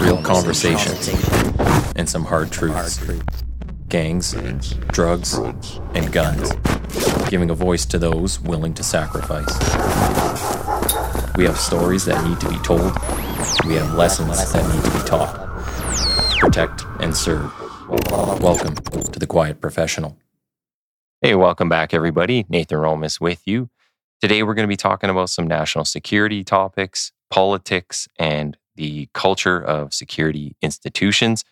real conversations, and some hard truths. Gangs, drugs, and guns. Giving a voice to those willing to sacrifice. We have stories that need to be told. We have lessons that need to be taught. Protect and serve. Welcome to The Quiet Professional. Hey, welcome back, everybody. Nathan Romas with you. Today, we're going to be talking about some national security topics, politics, and the culture of security institutions.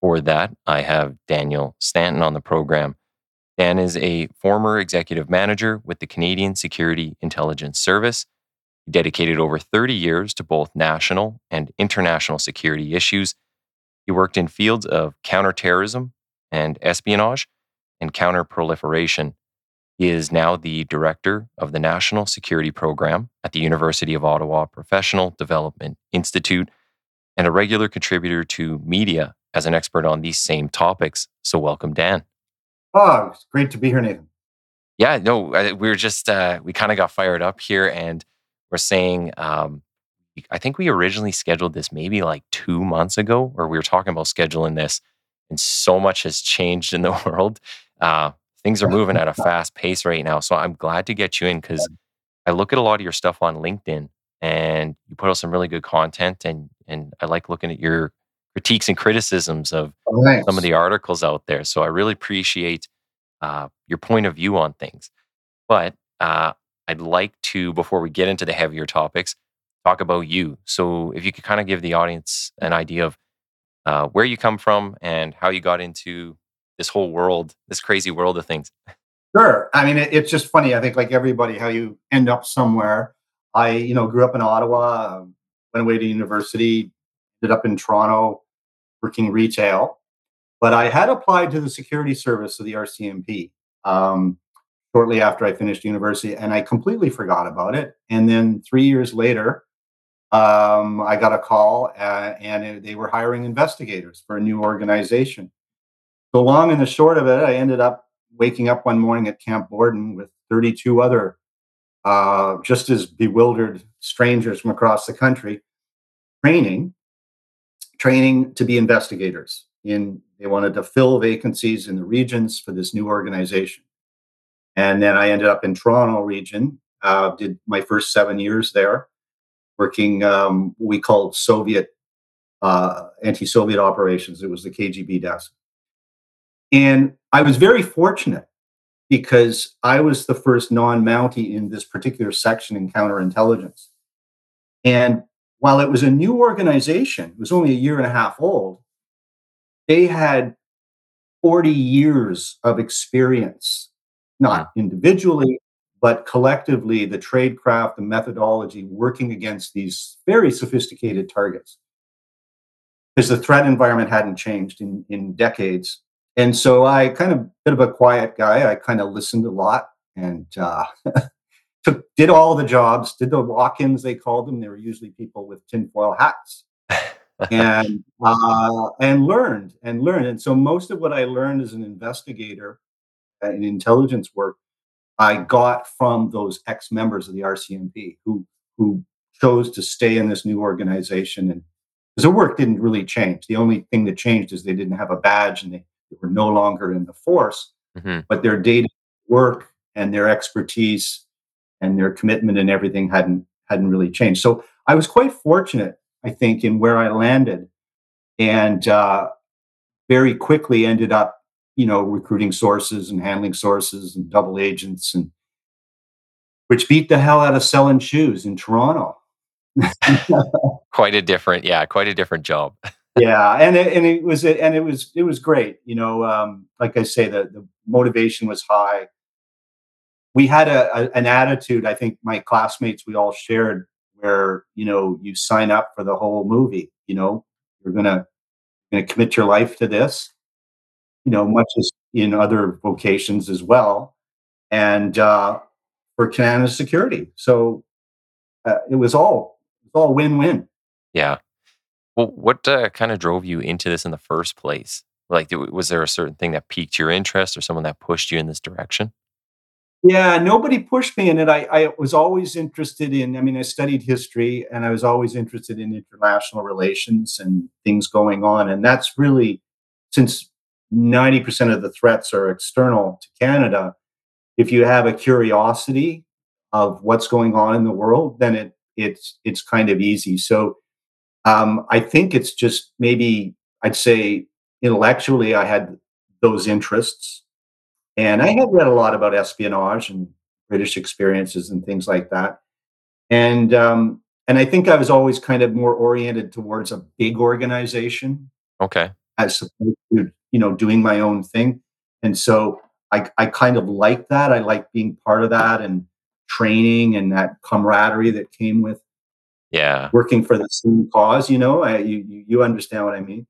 For that, I have Daniel Stanton on the program. Dan is a former executive manager with the Canadian Security Intelligence Service. He dedicated over 30 years to both national and international security issues. He worked in fields of counterterrorism and espionage and counterproliferation. He is now the director of the National Security Program at the University of Ottawa Professional Development Institute and a regular contributor to media as an expert on these same topics. So, welcome, Dan. Oh, it's great to be here, Nathan. Yeah, no, we are just, uh, we kind of got fired up here and we're saying, um, I think we originally scheduled this maybe like two months ago, or we were talking about scheduling this, and so much has changed in the world. Uh, things are moving at a fast pace right now. So I'm glad to get you in because I look at a lot of your stuff on LinkedIn and you put out some really good content and and I like looking at your critiques and criticisms of oh, some of the articles out there. So I really appreciate uh, your point of view on things. But uh, I'd like to, before we get into the heavier topics, talk about you. So if you could kind of give the audience an idea of uh, where you come from and how you got into this whole world, this crazy world of things. Sure. I mean, it, it's just funny. I think, like everybody, how you end up somewhere. I, you know, grew up in Ottawa, went away to university, ended up in Toronto, working retail. But I had applied to the security service of the RCMP um, shortly after I finished university, and I completely forgot about it. And then three years later, um, I got a call, uh, and it, they were hiring investigators for a new organization. The long and the short of it, I ended up waking up one morning at Camp Borden with 32 other uh, just as bewildered strangers from across the country, training, training to be investigators. In they wanted to fill vacancies in the regions for this new organization, and then I ended up in Toronto region. Uh, did my first seven years there, working um, what we called Soviet uh, anti-Soviet operations. It was the KGB desk. And I was very fortunate because I was the first non Mountie in this particular section in counterintelligence. And while it was a new organization, it was only a year and a half old, they had 40 years of experience, not individually, but collectively, the tradecraft, the methodology working against these very sophisticated targets. Because the threat environment hadn't changed in, in decades. And so I kind of bit of a quiet guy. I kind of listened a lot and uh, took did all the jobs, did the walk-ins they called them. They were usually people with tinfoil hats, and uh, and learned and learned. And so most of what I learned as an investigator in intelligence work, I got from those ex-members of the RCMP who who chose to stay in this new organization and because the work didn't really change. The only thing that changed is they didn't have a badge and they were no longer in the force, mm-hmm. but their data work and their expertise and their commitment and everything hadn't hadn't really changed. So I was quite fortunate, I think, in where I landed, and uh, very quickly ended up, you know, recruiting sources and handling sources and double agents and which beat the hell out of selling shoes in Toronto. quite a different, yeah, quite a different job. yeah, and it, and it was and it was it was great. You know, um, like I say, the the motivation was high. We had a, a, an attitude. I think my classmates we all shared where you know you sign up for the whole movie. You know, you're gonna gonna commit your life to this. You know, much as in other vocations as well, and uh, for Canada security. So uh, it was all it was all win win. Yeah. Well, what uh, kind of drove you into this in the first place? Like, was there a certain thing that piqued your interest or someone that pushed you in this direction? Yeah, nobody pushed me in it. I, I was always interested in, I mean, I studied history and I was always interested in international relations and things going on. And that's really, since 90% of the threats are external to Canada, if you have a curiosity of what's going on in the world, then it it's it's kind of easy. So um, I think it's just maybe I'd say intellectually I had those interests and I had read a lot about espionage and British experiences and things like that. And um, and I think I was always kind of more oriented towards a big organization. Okay. As opposed to, you know, doing my own thing. And so I, I kind of like that. I like being part of that and training and that camaraderie that came with yeah working for the same cause. You know, I, you you understand what I mean.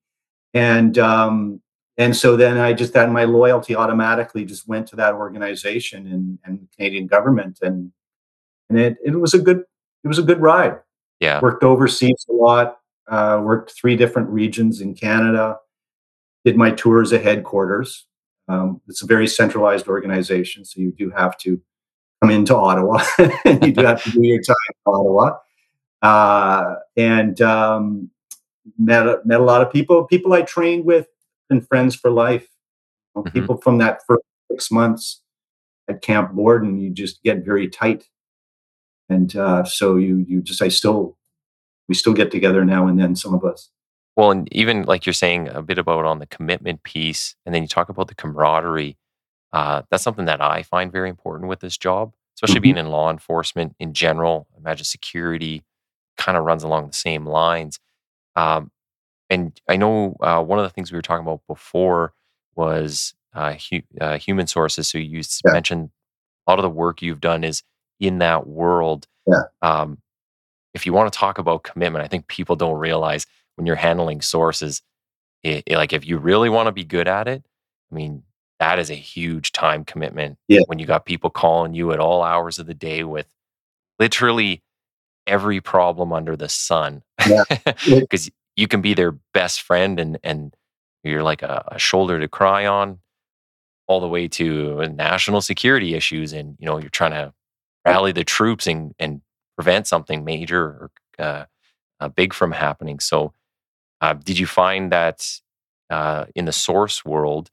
And um, and so then I just that my loyalty automatically just went to that organization and, and the Canadian government and and it, it was a good it was a good ride. Yeah. Worked overseas a lot, uh, worked three different regions in Canada, did my tours at headquarters. Um, it's a very centralized organization, so you do have to come into Ottawa. and you do have to do your time in Ottawa. Uh, and um, met, met a lot of people, people I trained with and friends for life. You know, mm-hmm. People from that first six months at Camp Borden, you just get very tight, and uh, so you you just I still we still get together now and then. Some of us. Well, and even like you're saying a bit about on the commitment piece, and then you talk about the camaraderie. Uh, that's something that I find very important with this job, especially mm-hmm. being in law enforcement in general. I imagine security kind of runs along the same lines. Um, and I know uh, one of the things we were talking about before was uh, hu- uh, human sources. So you yeah. mentioned a lot of the work you've done is in that world. Yeah. Um, if you want to talk about commitment, I think people don't realize when you're handling sources, it, it, like if you really want to be good at it, I mean, that is a huge time commitment. Yeah. When you got people calling you at all hours of the day with literally every problem under the sun. Yeah. Because you can be their best friend and and you're like a, a shoulder to cry on all the way to national security issues and you know you're trying to rally the troops and and prevent something major or uh, uh, big from happening so uh, did you find that uh, in the source world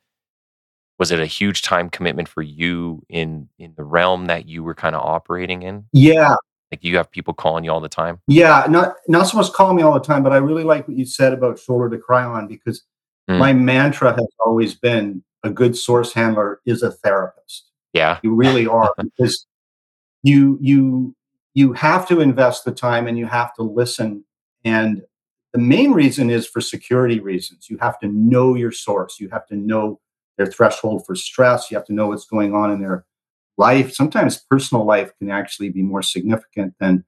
was it a huge time commitment for you in in the realm that you were kind of operating in yeah like you have people calling you all the time? Yeah, not not so much calling me all the time, but I really like what you said about shoulder to cry on because mm. my mantra has always been a good source handler is a therapist. Yeah. You really are because you you you have to invest the time and you have to listen and the main reason is for security reasons. You have to know your source. You have to know their threshold for stress. You have to know what's going on in their life sometimes personal life can actually be more significant than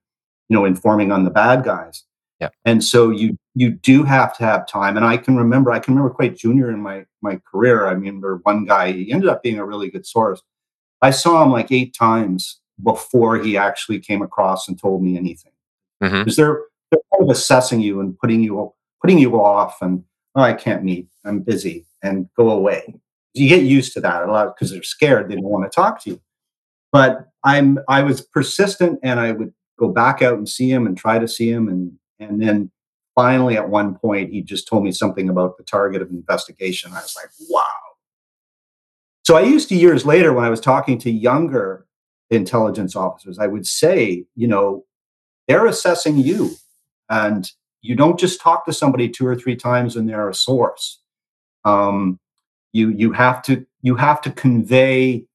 you know informing on the bad guys. Yeah. And so you you do have to have time. And i can remember i can remember quite junior in my my career i remember one guy he ended up being a really good source. I saw him like eight times before he actually came across and told me anything. Because mm-hmm. they're they're kind of assessing you and putting you putting you off and oh, i can't meet. I'm busy and go away. You get used to that a lot because they're scared. They don't want to talk to you but I'm I was persistent and I would go back out and see him and try to see him and and then finally at one point he just told me something about the target of investigation. I was like, wow. So I used to years later when I was talking to younger intelligence officers, I would say, you know, they're assessing you and you don't just talk to somebody two or three times and they're a source. Um, you you have to you have to convey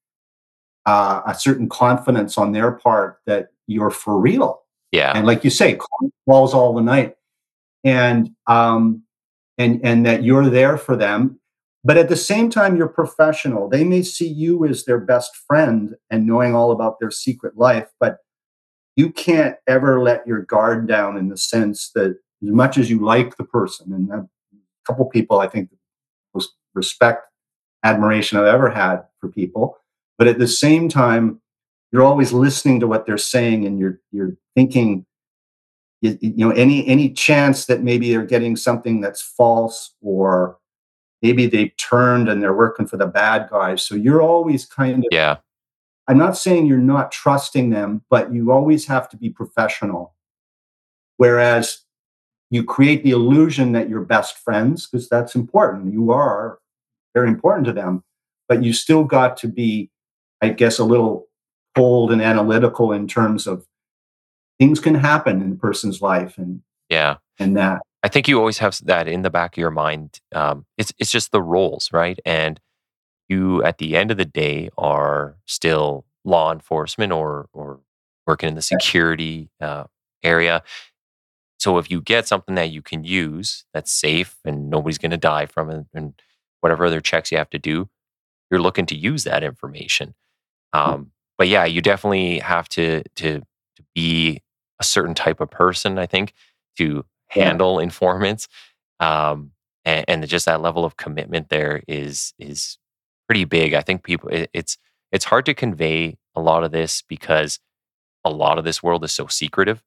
uh, a certain confidence on their part that you're for real. Yeah. And like you say, calls all the night. And um and and that you're there for them. But at the same time, you're professional. They may see you as their best friend and knowing all about their secret life, but you can't ever let your guard down in the sense that as much as you like the person, and a couple people I think most respect, admiration I've ever had for people, but at the same time you're always listening to what they're saying and you're you're thinking you, you know any any chance that maybe they're getting something that's false or maybe they've turned and they're working for the bad guys so you're always kind of yeah I'm not saying you're not trusting them, but you always have to be professional. Whereas you create the illusion that you're best friends, because that's important. You are very important to them, but you still got to be, I guess, a little cold and analytical in terms of things can happen in a person's life and yeah and that I think you always have that in the back of your mind. Um, it's it's just the roles, right? And you, at the end of the day, are still law enforcement or or working in the security uh, area. So if you get something that you can use that's safe and nobody's going to die from it, and whatever other checks you have to do, you're looking to use that information. Um, but yeah, you definitely have to to to be a certain type of person. I think to handle yeah. informants. Um, and, and, just that level of commitment there is is pretty big. I think people it, it's it's hard to convey a lot of this because a lot of this world is so secretive.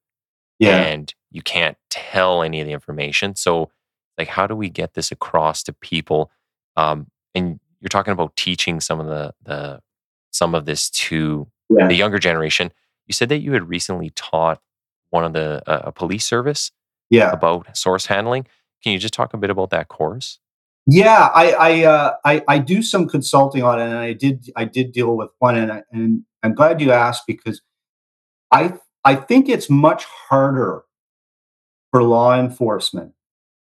Yeah. And you can't tell any of the information. So like how do we get this across to people? Um, and you're talking about teaching some of the the some of this to yeah. the younger generation. You said that you had recently taught one of the uh, a police service yeah. about source handling. Can you just talk a bit about that course? Yeah, I I, uh, I, I do some consulting on it, and I did I did deal with one, and I, and I'm glad you asked because I I think it's much harder for law enforcement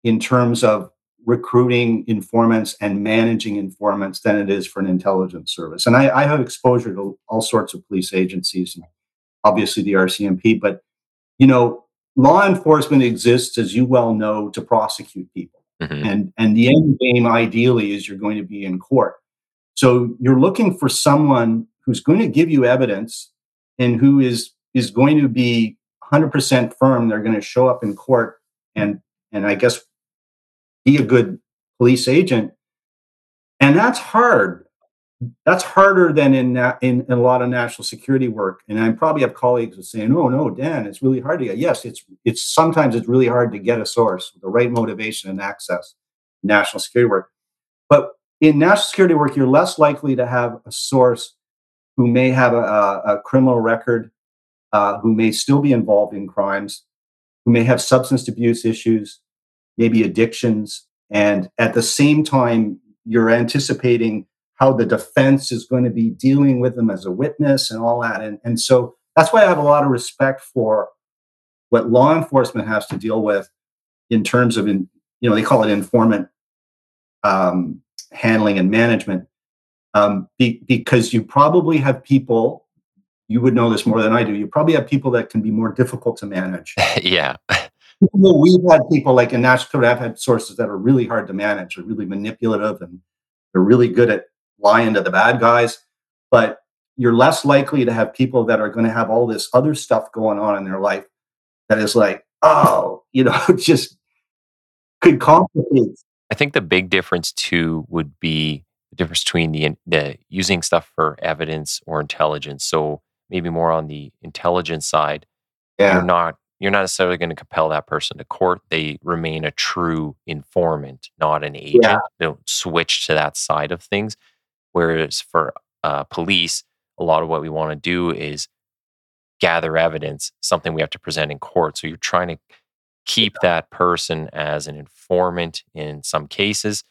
in terms of recruiting informants and managing informants than it is for an intelligence service. And I, I have exposure to all sorts of police agencies, and obviously the RCMP, but you know law enforcement exists, as you well know, to prosecute people. Mm-hmm. And, and the end game, ideally, is you're going to be in court. So you're looking for someone who's going to give you evidence and who is, is going to be 100% firm. They're going to show up in court and, and I guess be a good police agent. And that's hard that's harder than in, in, in a lot of national security work. And I probably have colleagues that saying, "Oh no, Dan, it's really hard to get." Yes, it's it's sometimes it's really hard to get a source with the right motivation and access. National security work, but in national security work, you're less likely to have a source who may have a, a, a criminal record, uh, who may still be involved in crimes, who may have substance abuse issues, maybe addictions, and at the same time, you're anticipating how the defense is going to be dealing with them as a witness and all that. And, and so that's why I have a lot of respect for what law enforcement has to deal with in terms of, in, you know, they call it informant um, handling and management. Um, be, because you probably have people, you would know this more than I do, you probably have people that can be more difficult to manage. yeah. We've had people like in Nashville, I've had sources that are really hard to manage, are really manipulative, and they're really good at lying to the bad guys, but you're less likely to have people that are going to have all this other stuff going on in their life that is like, oh, you know, just could complicate. I think the big difference too would be the difference between the, the using stuff for evidence or intelligence. So maybe more on the intelligence side, yeah. you're not you're not necessarily going to compel that person to court. They remain a true informant, not an agent. Yeah. They don't switch to that side of things. Whereas for uh, police, a lot of what we want to do is gather evidence, something we have to present in court. So you're trying to keep that person as an informant in some cases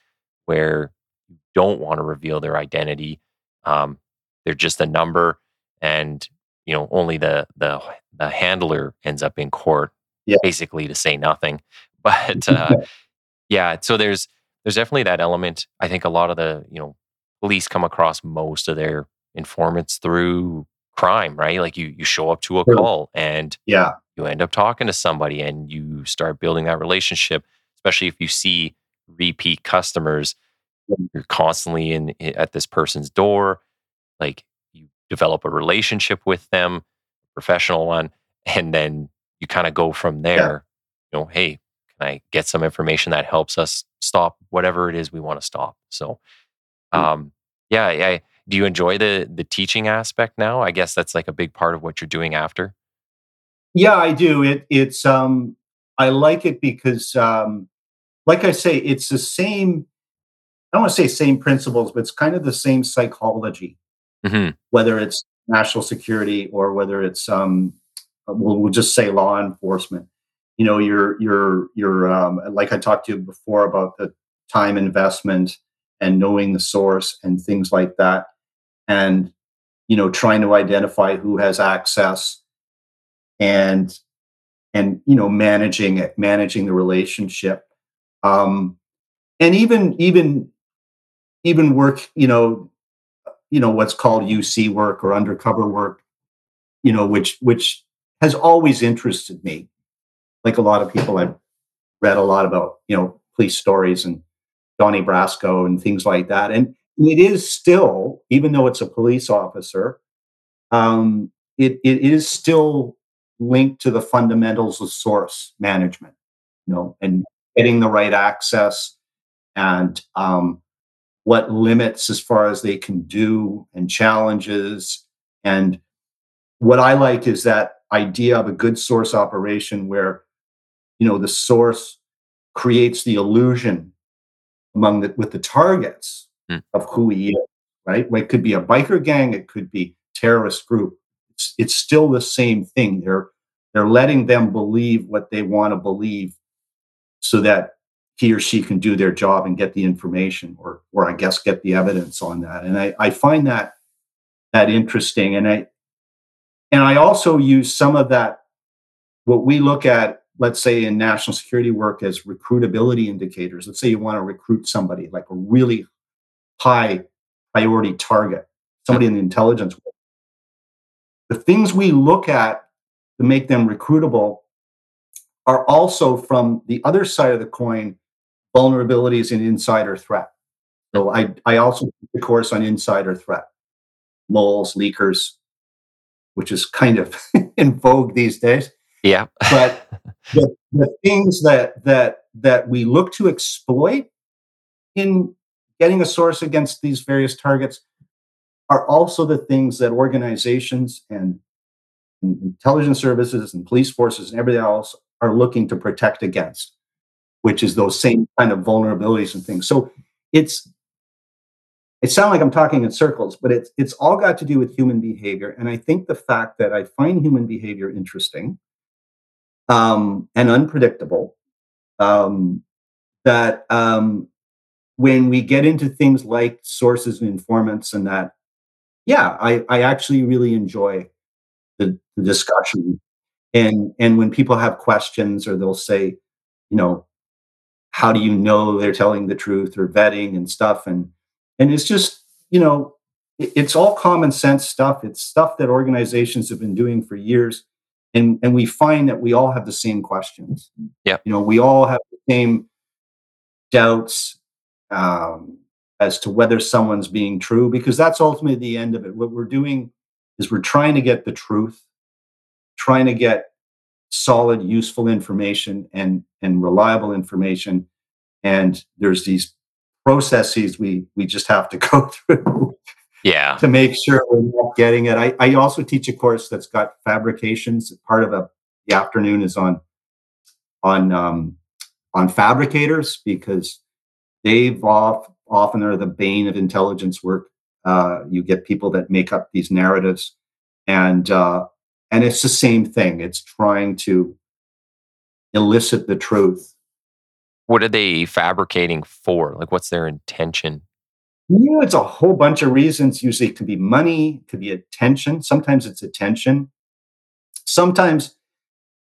where you don't want to reveal their identity. Um, they're just a number, and you know only the the the handler ends up in court, yeah. basically to say nothing. But uh, yeah, so there's there's definitely that element. I think a lot of the you know police come across most of their informants through crime, right? Like you you show up to a call and yeah, you end up talking to somebody and you start building that relationship, especially if you see repeat customers. You're constantly in at this person's door, like develop a relationship with them, professional one, and then you kind of go from there. Yeah. You know, hey, can I get some information that helps us stop whatever it is we want to stop? So Mm. Um, yeah, yeah. Do you enjoy the the teaching aspect now? I guess that's like a big part of what you're doing after. Yeah, I do. It it's um I like it because um like I say, it's the same I don't want to say same principles, but it's kind of the same psychology. Mm-hmm. Whether it's national security or whether it's um, we'll, we'll just say law enforcement. You know, you're you're you're um, like I talked to you before about the time investment and knowing the source and things like that, and you know, trying to identify who has access and and you know managing it, managing the relationship, um, and even even even work. You know, you know what's called UC work or undercover work. You know, which which has always interested me. Like a lot of people, I've read a lot about you know police stories and Donnie Brasco and things like that, and it is still, even though it's a police officer, um, it, it is still linked to the fundamentals of source management, you know, and getting the right access and um, what limits as far as they can do and challenges. And what I like is that idea of a good source operation where, you know, the source creates the illusion among the with the targets mm. of who he is, right? Well, it could be a biker gang, it could be terrorist group. It's, it's still the same thing. They're they're letting them believe what they want to believe so that he or she can do their job and get the information or or I guess get the evidence on that. And I, I find that that interesting. And I and I also use some of that what we look at, let's say in national security work as recruitability indicators. Let's say you want to recruit somebody like a really high priority target, somebody in the intelligence. world. The things we look at to make them recruitable are also from the other side of the coin vulnerabilities in insider threat. So I, I also teach a course on insider threat, moles, leakers, which is kind of in vogue these days. Yeah. but the, the things that that that we look to exploit in getting a source against these various targets are also the things that organizations and intelligence services and police forces and everything else are looking to protect against, which is those same kind of vulnerabilities and things. So it's it sounds like I'm talking in circles, but it's it's all got to do with human behavior. And I think the fact that I find human behavior interesting um, and unpredictable, um, that um, when we get into things like sources and informants and that, yeah, I, I actually really enjoy the, the discussion. And and when people have questions or they'll say, you know, how do you know they're telling the truth or vetting and stuff? And and it's just you know it, it's all common sense stuff. It's stuff that organizations have been doing for years. And and we find that we all have the same questions. Yeah you know we all have the same doubts um, as to whether someone's being true, because that's ultimately the end of it. What we're doing is we're trying to get the truth, trying to get solid, useful information and and reliable information. And there's these processes we we just have to go through. Yeah. to make sure we're not getting it. I, I also teach a course that's got fabrications. Part of a, the afternoon is on on um, on fabricators because they've off, often are the bane of intelligence work. Uh, you get people that make up these narratives, and uh, and it's the same thing. It's trying to elicit the truth. What are they fabricating for? Like, what's their intention? You know, it's a whole bunch of reasons. Usually, it could be money, it could be attention. Sometimes it's attention. Sometimes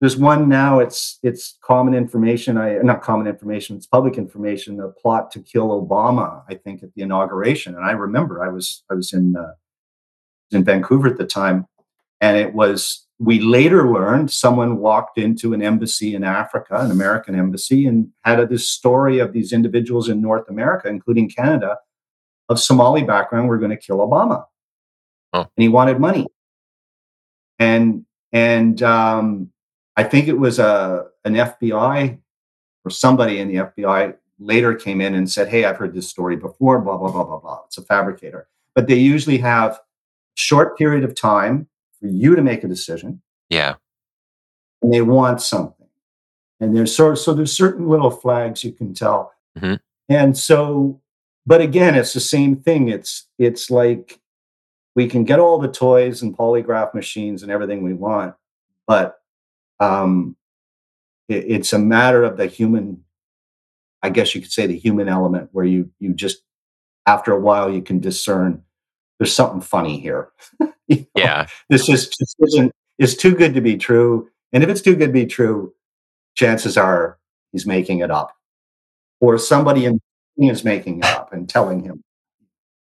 there's one now. It's it's common information. I not common information. It's public information. The plot to kill Obama. I think at the inauguration, and I remember I was I was in uh, in Vancouver at the time, and it was. We later learned someone walked into an embassy in Africa, an American embassy, and had a, this story of these individuals in North America, including Canada, of Somali background, were going to kill Obama, oh. and he wanted money. And and um, I think it was a uh, an FBI or somebody in the FBI later came in and said, "Hey, I've heard this story before." Blah blah blah blah blah. It's a fabricator, but they usually have short period of time for you to make a decision. Yeah, and they want something, and there's so so there's certain little flags you can tell, mm-hmm. and so, but again, it's the same thing. It's it's like we can get all the toys and polygraph machines and everything we want, but um, it, it's a matter of the human. I guess you could say the human element, where you you just after a while you can discern there's something funny here. you know? Yeah, this is just isn't is too good to be true, and if it's too good to be true, chances are he's making it up, or somebody in is making it up and telling him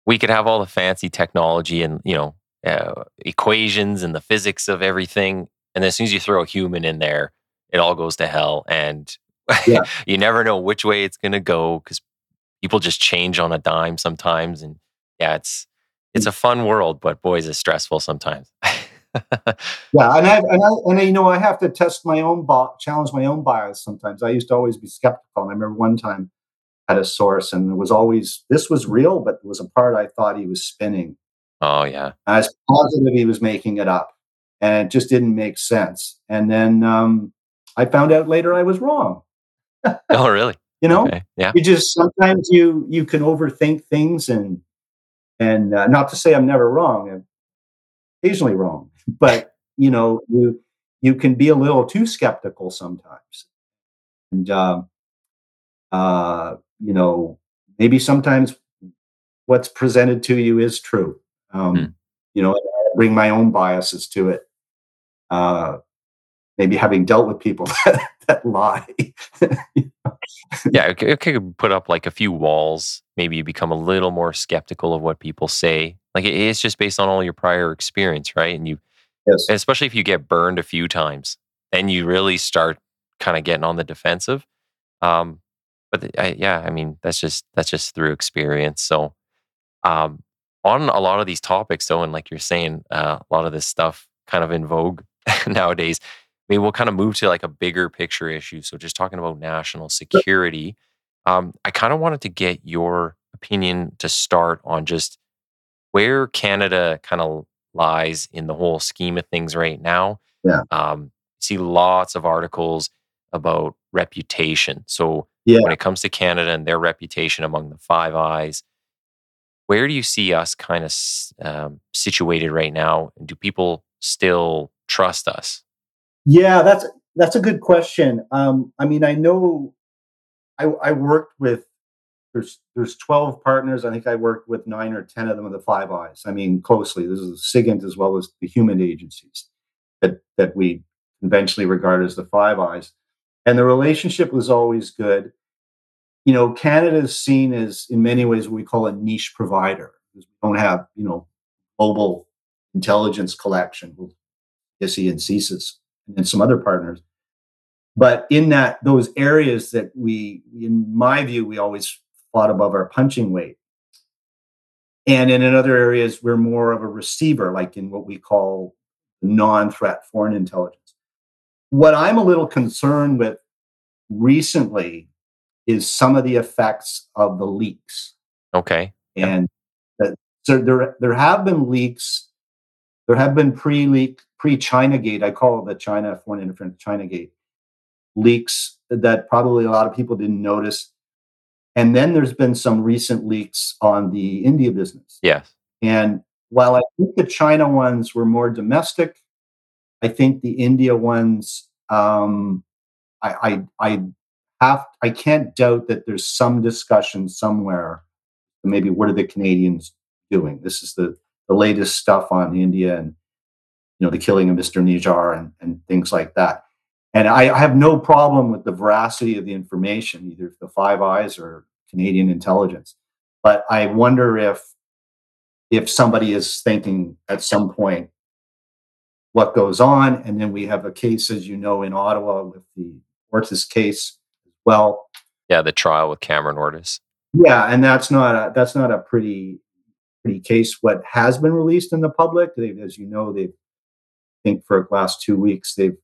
we could have all the fancy technology and you know uh, equations and the physics of everything, and as soon as you throw a human in there, it all goes to hell, and yeah. you never know which way it's going to go because people just change on a dime sometimes, and yeah, it's it's a fun world, but boys, it's stressful sometimes. yeah, and I, and I and I, you know I have to test my own bo- challenge my own bias sometimes. I used to always be skeptical, and I remember one time had a source and it was always this was real but it was a part i thought he was spinning oh yeah i was positive he was making it up and it just didn't make sense and then um, i found out later i was wrong oh really you know okay. yeah you just sometimes you you can overthink things and and uh, not to say i'm never wrong i'm occasionally wrong but you know you you can be a little too skeptical sometimes and um, uh, you know, maybe sometimes what's presented to you is true. Um, mm. You know, bring my own biases to it. Uh, maybe having dealt with people that, that lie. yeah, it, it could put up like a few walls. Maybe you become a little more skeptical of what people say. Like it, it's just based on all your prior experience, right? And you, yes. and especially if you get burned a few times, then you really start kind of getting on the defensive. Um, but I, yeah, I mean that's just that's just through experience. So um, on a lot of these topics, though, and like you're saying, uh, a lot of this stuff kind of in vogue nowadays. Maybe we'll kind of move to like a bigger picture issue. So just talking about national security, um, I kind of wanted to get your opinion to start on just where Canada kind of lies in the whole scheme of things right now. Yeah. Um, see lots of articles about reputation. So yeah. when it comes to Canada and their reputation among the Five Eyes, where do you see us kind of um, situated right now? And do people still trust us? Yeah, that's that's a good question. Um, I mean, I know I, I worked with there's there's 12 partners. I think I worked with nine or 10 of them of the Five Eyes. I mean, closely. This is SIGINT as well as the human agencies that that we conventionally regard as the Five Eyes and the relationship was always good. You know, Canada is seen as, in many ways, what we call a niche provider we don't have, you know, global intelligence collection ISI and CSIS and some other partners. But in that, those areas that we, in my view, we always fought above our punching weight. And in other areas, we're more of a receiver, like in what we call non threat foreign intelligence. What I'm a little concerned with recently is some of the effects of the leaks. Okay. And that, so there, there have been leaks. There have been pre-leak, pre-China Gate. I call it the China Foreign Interference China Gate leaks that probably a lot of people didn't notice. And then there's been some recent leaks on the India business. Yes. And while I think the China ones were more domestic, I think the India ones, um, I, I, I have, I can't doubt that there's some discussion somewhere. Maybe what are the Canadians doing? This is the the latest stuff on India and you know the killing of Mr. Nijjar and, and things like that. And I, I have no problem with the veracity of the information, either the Five Eyes or Canadian intelligence. But I wonder if if somebody is thinking at some point what goes on. And then we have a case, as you know, in Ottawa with the Ortis case as well. Yeah, the trial with Cameron Ortis. Yeah, and that's not a that's not a pretty pretty case. What has been released in the public, as you know, they've think for the last two weeks they've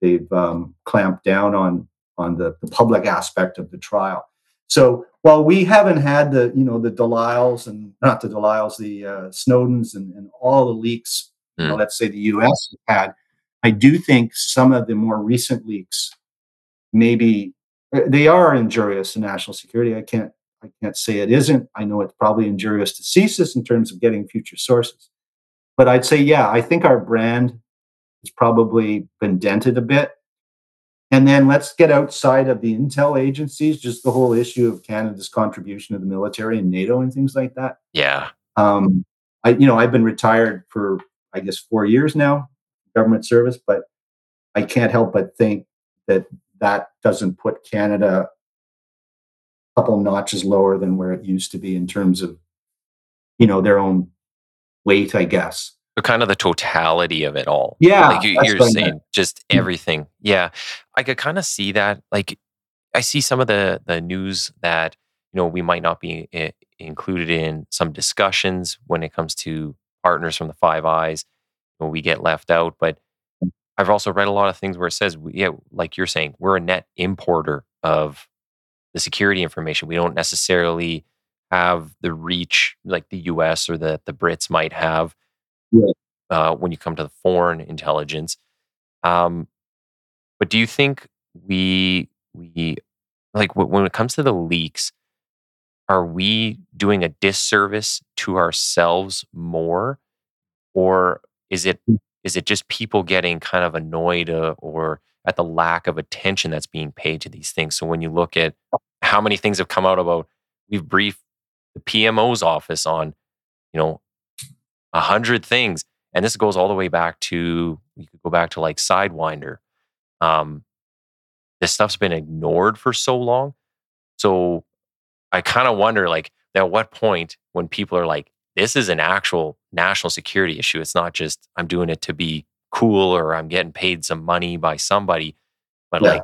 they've um, clamped down on on the, the public aspect of the trial. So while we haven't had the you know the Delisles and not the Delisles, the uh, Snowdens and, and all the leaks mm. you know, let's say the US had, I do think some of the more recent leaks maybe uh, they are injurious to national security. I can't I can't say it isn't. I know it's probably injurious to CSIS in terms of getting future sources. but I'd say, yeah, I think our brand has probably been dented a bit. And then let's get outside of the intel agencies, just the whole issue of Canada's contribution to the military and NATO and things like that. Yeah. Um, I, you know, I've been retired for, I guess, four years now, government service, but I can't help but think that that doesn't put Canada a couple notches lower than where it used to be in terms of, you know, their own weight, I guess. So kind of the totality of it all. Yeah, Like you, you're saying, just everything. Yeah. I could kind of see that. Like I see some of the the news that you know we might not be included in some discussions when it comes to partners from the Five Eyes. You know, we get left out, but I've also read a lot of things where it says, yeah, like you're saying, we're a net importer of the security information. We don't necessarily have the reach like the U.S. or the the Brits might have Yeah. uh, when you come to the foreign intelligence. Um, but do you think we we like wh- when it comes to the leaks, are we doing a disservice to ourselves more, or is it is it just people getting kind of annoyed uh, or at the lack of attention that's being paid to these things? So when you look at how many things have come out about, we've briefed the PMO's office on, you know, a hundred things, and this goes all the way back to you could go back to like Sidewinder. Um, this stuff's been ignored for so long, so I kind of wonder, like, at what point when people are like, this is an actual national security issue. It's not just I'm doing it to be cool or I'm getting paid some money by somebody, but Yeah. like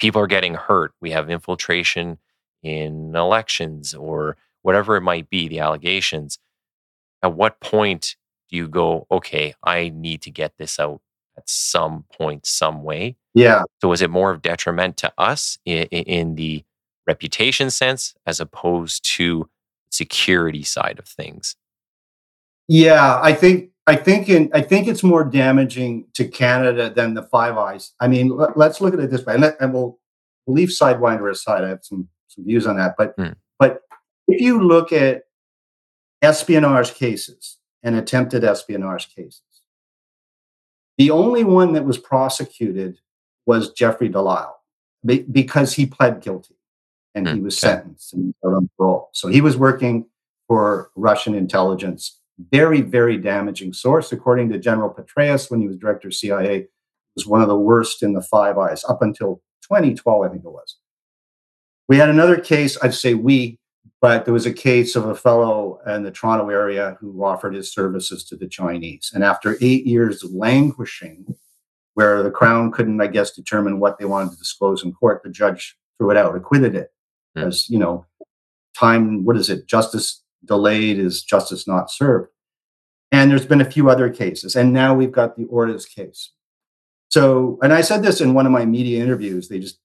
people are getting hurt. We have infiltration in elections or whatever it might be, the allegations. At what point do you go, okay, I need to get this out at some point, some way? Yeah. So is it more of detriment to us in, in the reputation sense as opposed to security side of things? Yeah, I think I think in I think it's more damaging to Canada than the Five Eyes. I mean, let, us look at it this way, and, let, and we'll, we'll leave Sidewinder aside. I have some some views on that, but Hmm. but if you look at espionage cases and attempted espionage cases, the only one that was prosecuted was Jeffrey Delisle be- because he pled guilty and he Hmm, was okay. sentenced and on parole. So he was working for Russian intelligence. Very, very damaging source, according to General Petraeus, when he was director of CIA, was one of the worst in the Five Eyes up until 2012, I think it was. We had another case. I'd say we, but there was a case of a fellow in the Toronto area who offered his services to the Chinese, and after eight years of languishing, where the Crown couldn't, I guess, determine what they wanted to disclose in court, the judge threw it out, acquitted it, Hmm. as you know, time. What is it? Justice delayed is justice not served. And there's been a few other cases, and now we've got the Ortis case. So, and I said this in one of my media interviews. They just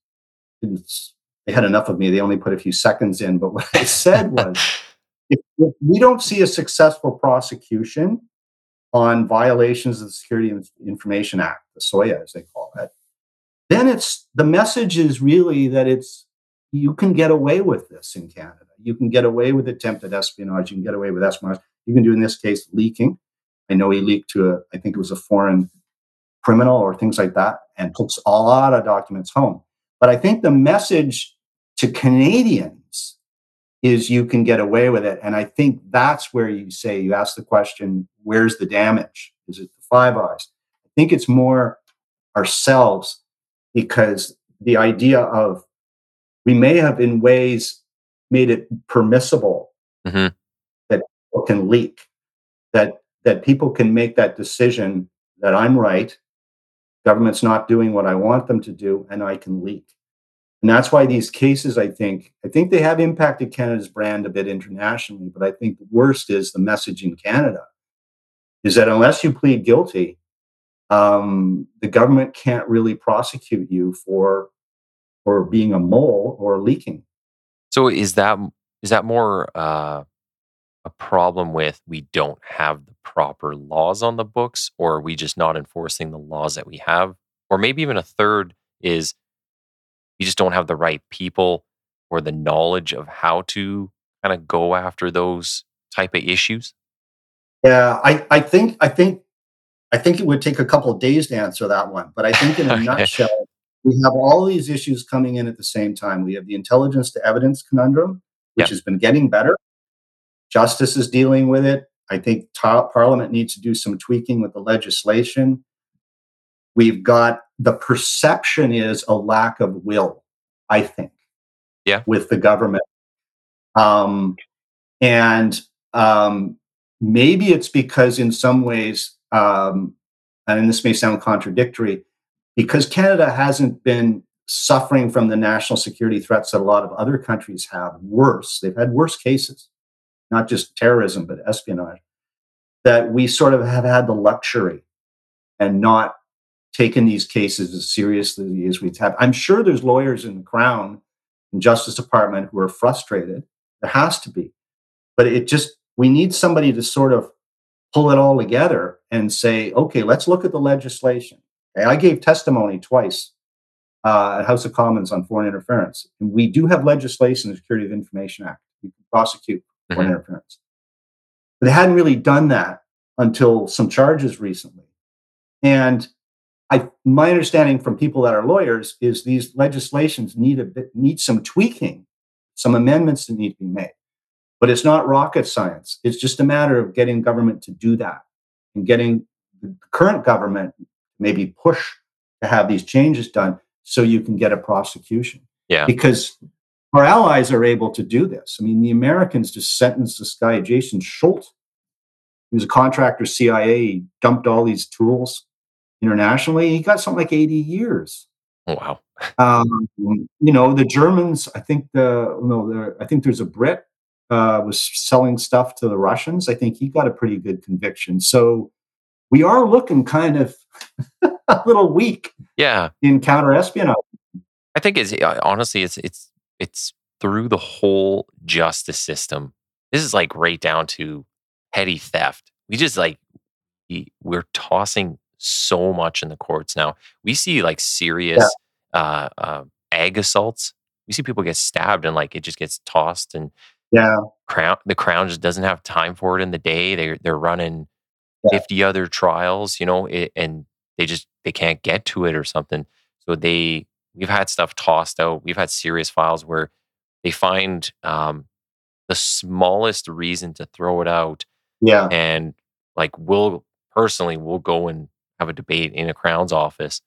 didn't. They had enough of me. They only put a few seconds in. But what I said was, if, if we don't see a successful prosecution on violations of the Security Information Act, the SOIA as they call it, then it's the message is really that it's you can get away with this in Canada. You can get away with attempted espionage. You can get away with espionage. You can do in this case leaking. I know he leaked to a, I think it was a foreign criminal or things like that, and took a lot of documents home. But I think the message to Canadians is you can get away with it. And I think that's where you say, you ask the question, where's the damage? Is it the Five Eyes? I think it's more ourselves because the idea of we may have in ways made it permissible Mhm. that people can leak, that that people can make that decision that I'm right, government's not doing what I want them to do, and I can leak. And that's why these cases, I think, I think they have impacted Canada's brand a bit internationally, but I think the worst is the message in Canada is that unless you plead guilty, um, the government can't really prosecute you for for being a mole or leaking. So is that is that more uh, a problem with we don't have the proper laws on the books, or are we just not enforcing the laws that we have, or maybe even a third is we just don't have the right people or the knowledge of how to kind of go after those type of issues? Yeah, I, I think I think I think it would take a couple of days to answer that one. But I think in a nutshell, we have all these issues coming in at the same time. We have the intelligence to evidence conundrum, which Yeah. has been getting better. Justice is dealing with it. I think ta- Parliament needs to do some tweaking with the legislation. We've got the perception is a lack of will, I think, Yeah. with the government. Um, and um, maybe it's because, in some ways, um, and this may sound contradictory, because Canada hasn't been suffering from the national security threats that a lot of other countries have worse. They've had worse cases, not just terrorism, but espionage, that we sort of have had the luxury and not taken these cases as seriously as we've had. I'm sure there's lawyers in the Crown and Justice Department who are frustrated. There has to be. But it just, we need somebody to sort of pull it all together and say, okay, let's look at the legislation. Okay, I gave testimony twice uh, at House of Commons on foreign interference. And we do have legislation, the Security of Information Act. You can prosecute foreign Mhm. interference. But they hadn't really done that until some charges recently. And I, my understanding from people that are lawyers is these legislations need a bit, need some tweaking, some amendments that need to be made. But it's not rocket science. It's just a matter of getting government to do that and getting the current government maybe push to have these changes done so you can get a prosecution. Yeah. Because our allies are able to do this. I mean, the Americans just sentenced this guy, Jason Schultz. He was a contractor, CIA. He dumped all these tools internationally. He got something like 80 years. Oh, wow. Um, you know, the Germans, I think the no, the, I think there's a Brit uh, was selling stuff to the Russians. I think he got a pretty good conviction. So we are looking kind of a little weak Yeah. in counter espionage. I think it's honestly it's it's it's through the whole justice system. This is like right down to petty theft. We just like we're tossing so much in the courts now. We see like serious uh, uh, ag assaults. We see people get stabbed and like it just gets tossed and Yeah, crown the crown just doesn't have time for it in the day. They're they're running Yeah. fifty other trials, you know, it, and they just they can't get to it or something. So they we've had stuff tossed out. We've had serious files where they find um, the smallest reason to throw it out, yeah, and like we'll personally we'll go and have a debate in a crown's office,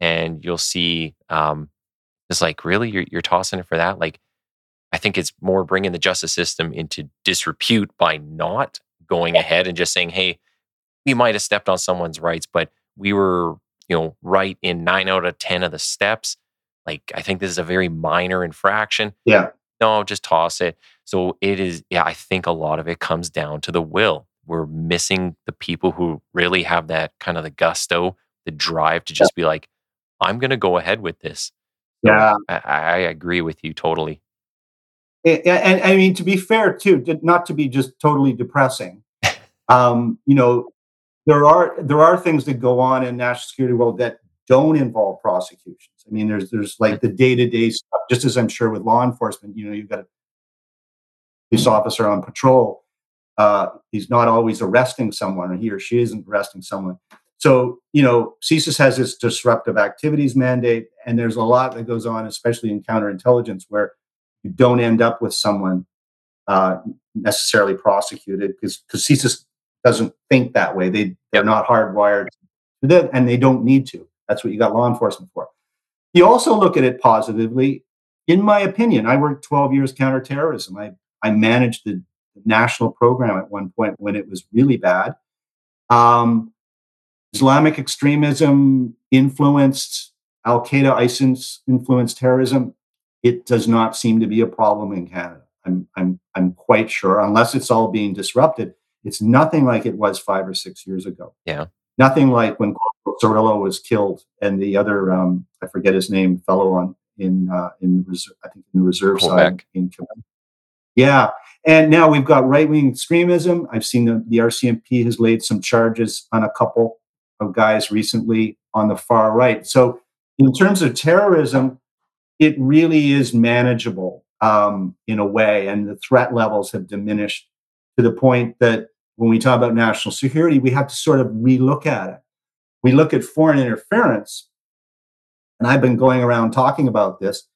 and you'll see um, it's like really you're you're tossing it for that like. I think it's more bringing the justice system into disrepute by not going ahead and just saying, "Hey, we might have stepped on someone's rights, but we were, you know, right in nine out of ten of the steps. Like, I think this is a very minor infraction. yeah. No, just toss it." So it is. Yeah, I think a lot of it comes down to the will. We're missing the people who really have that kind of the gusto, the drive to just be like, "I'm going to go ahead with this." Yeah. I, I agree with you totally. And, and I mean, to be fair, too, to- not to be just totally depressing. Um, you know, there are there are things that go on in national security world that don't involve prosecutions. I mean, there's there's like the day to day stuff. Just as I'm sure with law enforcement, you know, you've got a police officer on patrol. Uh, he's not always arresting someone, or he or she isn't arresting someone. So, you know, CSIS has this disruptive activities mandate, and there's a lot that goes on, especially in counterintelligence, where you don't end up with someone uh, necessarily prosecuted because CSIS doesn't think that way. They they're not hardwired and they don't need to. That's what you got law enforcement for. You also look at it positively. In my opinion, I worked 12 years counterterrorism. I I managed the national program at one point when it was really bad. Um, Islamic extremism influenced Al Qaeda, ISIS influenced terrorism. It does not seem to be a problem in Canada. I'm, I'm, I'm quite sure, unless it's all being disrupted. It's nothing like it was five or six years ago. Yeah. Nothing like when Cirillo was killed and the other, um, I forget his name, fellow on in uh, in the reserve, I think in the reserve side in Quebec. Yeah, and now we've got right wing extremism. I've seen the, the RCMP has laid some charges on a couple of guys recently on the far right. So, in terms of terrorism, it really is manageable um, in a way, and the threat levels have diminished to the point that when we talk about national security, we have to sort of relook at it. We look at foreign interference, and I've been going around talking about this.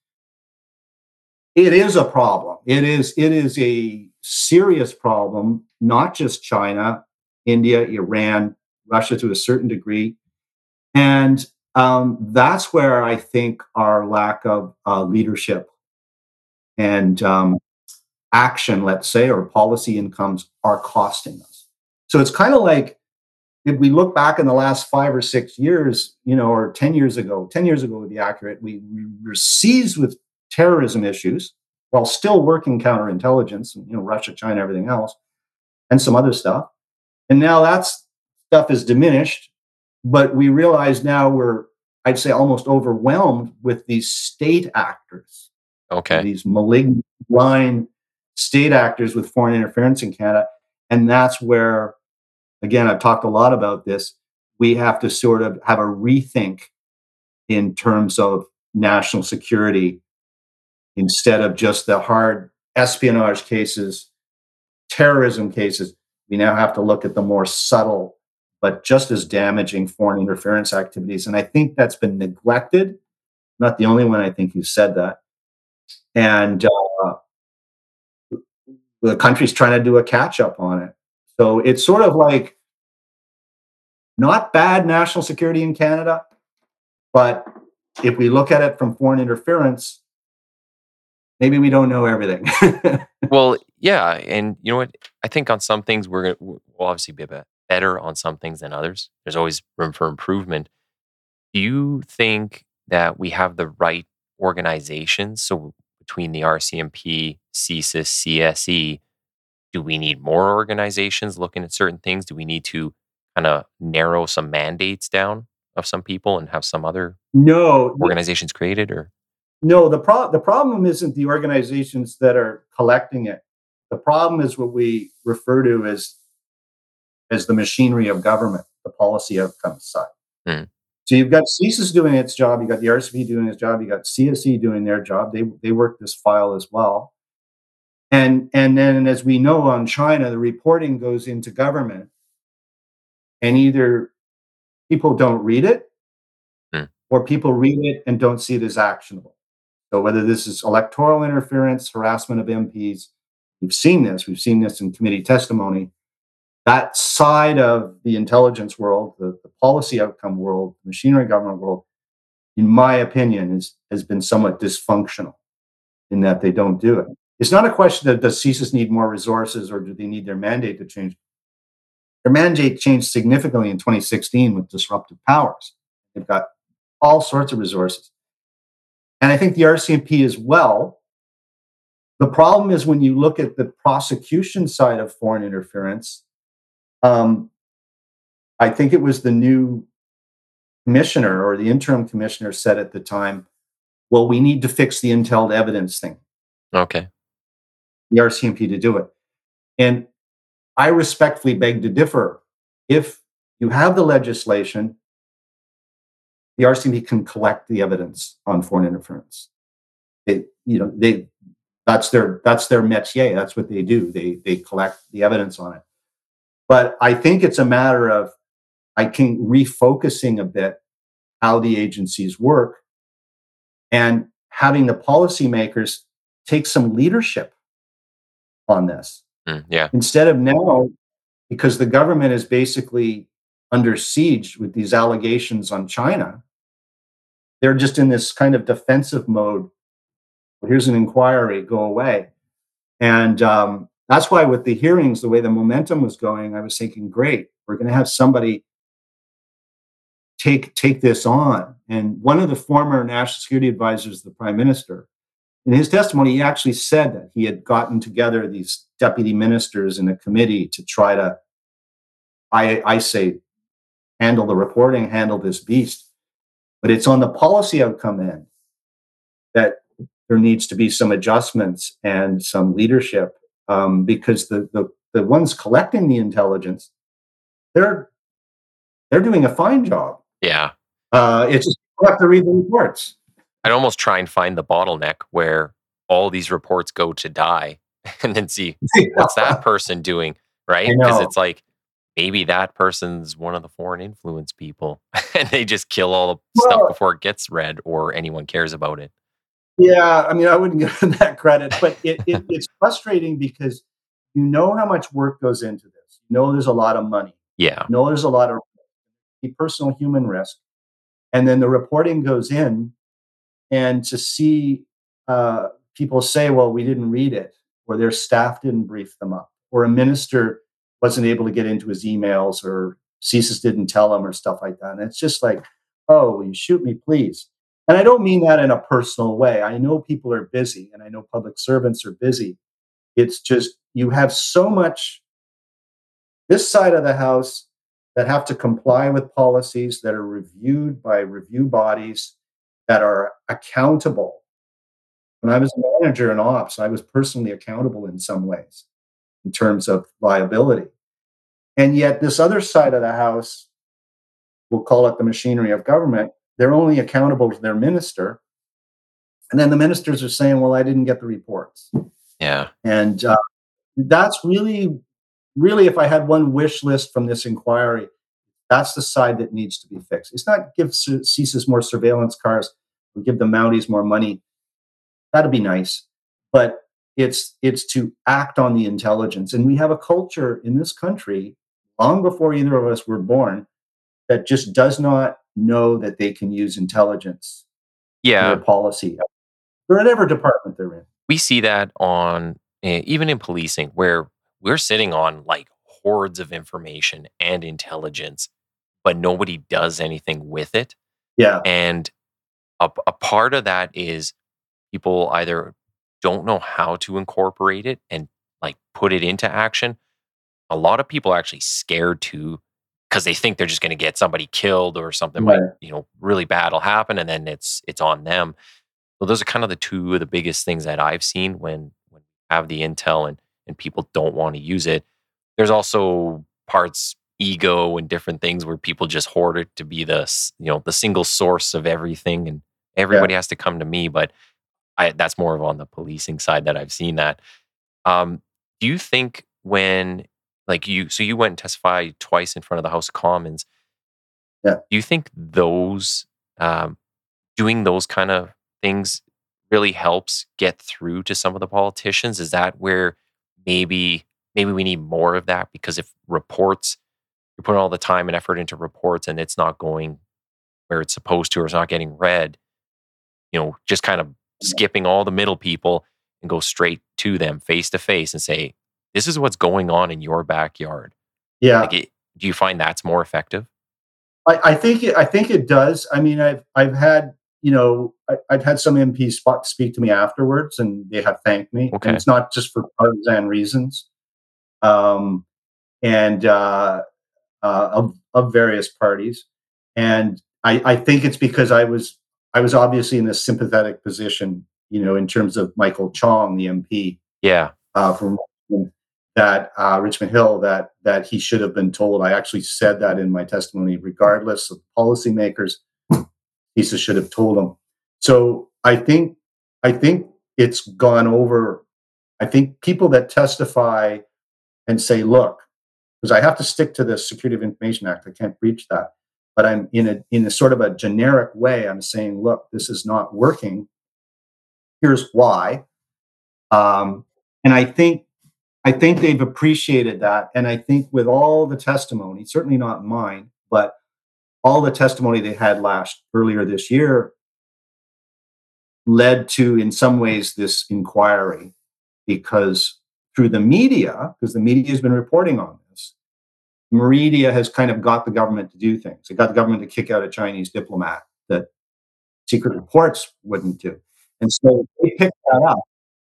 It is a problem. It is, it is a serious problem, not just China, India, Iran, Russia to a certain degree. And um, that's where I think our lack of uh, leadership and um, action, let's say, or policy incomes are costing us. So it's kind of like if we look back in the last five or six years, you know, or 10 years ago, 10 years ago would be accurate, we, we were seized with terrorism issues while still working counterintelligence, and you know, Russia, China, everything else, and some other stuff. And now that stuff is diminished, but we realize now we're, I'd say, almost overwhelmed with these state actors. Okay. These malignant, blind state actors with foreign interference in Canada. And that's where, again, I've talked a lot about this. We have to sort of have a rethink in terms of national security instead of just the hard espionage cases, terrorism cases. We now have to look at the more subtle but just as damaging foreign interference activities. And I think that's been neglected. Not the only one, I think you said that. And uh, the country's trying to do a catch up on it. So it's sort of like not bad national security in Canada, but if we look at it from foreign interference, maybe we don't know everything. well, yeah, and you know what? I think on some things we're gonna we'll obviously be better on some things than others. There's always room for improvement. Do you think that we have the right organizations? So between the RCMP, CSIS, CSE, do we need more organizations looking at certain things? Do we need to kind of narrow some mandates down of some people and have some other no organizations created or no the pro- the problem isn't the organizations that are collecting it. The problem is what we refer to as as the machinery of government the policy outcome side. Mm. so you've got CSIS doing its job you've got the RCP doing its job you've got CSE doing their job they they work this file as well. And and then as we know on China the reporting goes into government. And either people don't read it mm. or people read it and don't see it as actionable so whether this is electoral interference, harassment of MPs, we've seen this. We've seen this in committee testimony. That side of the intelligence world, the, the policy outcome world, machinery government world, in my opinion, is, has been somewhat dysfunctional in that they don't do it. It's not a question that does CSIS need more resources or do they need their mandate to change? Their mandate changed significantly in 2016 with disruptive powers. They've got all sorts of resources and I think the RCMP as well. The problem is when you look at the prosecution side of foreign interference, um, I think it was the new commissioner or the interim commissioner said at the time, well, we need to fix the intel evidence thing. Okay. The RCMP to do it. And I respectfully beg to differ. If you have the legislation, the RCMP can collect the evidence on foreign interference. They, you know, they that's their that's their métier. That's what they do. They they collect the evidence on it. But I think it's a matter of I think refocusing a bit how the agencies work and having the policymakers take some leadership on this. Mm, yeah. Instead of now, because the government is basically under siege with these allegations on China, they're just in this kind of defensive mode. Here's an inquiry, go away. And um, that's why with the hearings, the way the momentum was going, I was thinking, great, we're going to have somebody take take this on. And one of the former national security advisors, the prime minister, in his testimony, he actually said that he had gotten together these deputy ministers in a committee to try to, I, I say, handle the reporting, handle this beast. But it's on the policy outcome end that there needs to be some adjustments and some leadership um, because the, the the ones collecting the intelligence they're they're doing a fine job. Yeah, uh, it's just you have to read the reports. I'd almost try and find the bottleneck where all these reports go to die, and then see what's that person doing right? Because it's like maybe that person's one of the foreign influence people and they just kill all the stuff before it gets read or anyone cares about it. Yeah, I mean, I wouldn't give them that credit, but it, it, it's frustrating because you know how much work goes into this. You know, there's a lot of money. Yeah. You know, there's a lot of the personal human risk, and then the reporting goes in, and to see uh, people say, "Well, we didn't read it," or their staff didn't brief them up, or a minister wasn't able to get into his emails, or CSIS didn't tell him, or stuff like that. And it's just like, "Oh, will you shoot me, please?" And I don't mean that in a personal way. I know people are busy, and I know public servants are busy. It's just you have so much this side of the house that have to comply with policies that are reviewed by review bodies that are accountable. When I was a manager in ops, I was personally accountable in some ways in terms of liability. And yet, this other side of the house, we'll call it the machinery of government, they're only accountable to their minister. And then the ministers are saying, well, I didn't get the reports. Yeah. And uh, that's really, really, if I had one wish list from this inquiry, that's the side that needs to be fixed. It's not give CSIS more surveillance cars or give the Mounties more money. That'd be nice, but it's it's to act on the intelligence. And we have a culture in this country long before either of us were born that just does not know that they can use intelligence Yeah. their policy, or whatever department they're in. we see that on eh, even in policing where we're sitting on like hordes of information and intelligence but nobody does anything with it Yeah, and a, a part of that is people either don't know how to incorporate it and like put it into action a lot of people are actually scared to because they think they're just going to get somebody killed or something might Right. you know really bad will happen and then it's it's on them. So those are kind of the two of the biggest things that i've seen when when we have the intel and and people don't want to use it. There's also parts ego and different things where people just hoard it to be the you know the single source of everything and everybody has to come to me but I, that's more of on the policing side that i've seen that. Um, do you think when like you so you went and testified twice in front of the house of commons. Yeah. do you think those um, doing those kind of things really helps get through to some of the politicians? Is that where maybe maybe we need more of that? Because if reports you're putting all the time and effort into reports and it's not going where it's supposed to or it's not getting read you know just kind of skipping all the middle people and go straight to them face to face and say this is what's going on in your backyard yeah. like it, do you find that's more effective I, I think it, I think it does. I mean, I've I've had you know I, I've had some MPs speak to me afterwards, and they have thanked me. Okay. And it's not just for partisan reasons, um, and uh, uh, of of various parties. And I, I think it's because I was I was obviously in a sympathetic position, you know, in terms of Michael Chong, the MP yeah uh, from that uh, Richmond Hill that that he should have been told. I actually said that in my testimony, regardless of policymakers, CSIS should have told him. So I think I think it's gone over. I think people that testify and say, "Look," because I have to stick to the Security of Information Act. I can't breach that. But I'm in a in a sort of a generic way. I'm saying, "Look, this is not working. Here's why." Um, and I think I think they've appreciated that. And I think with all the testimony, certainly not mine, but all the testimony they had last earlier this year led to, in some ways, this inquiry because through the media, because the media has been reporting on Meridia has kind of got the government to do things. It got the government to kick out a Chinese diplomat that secret hmm. reports wouldn't do. And so they picked that up.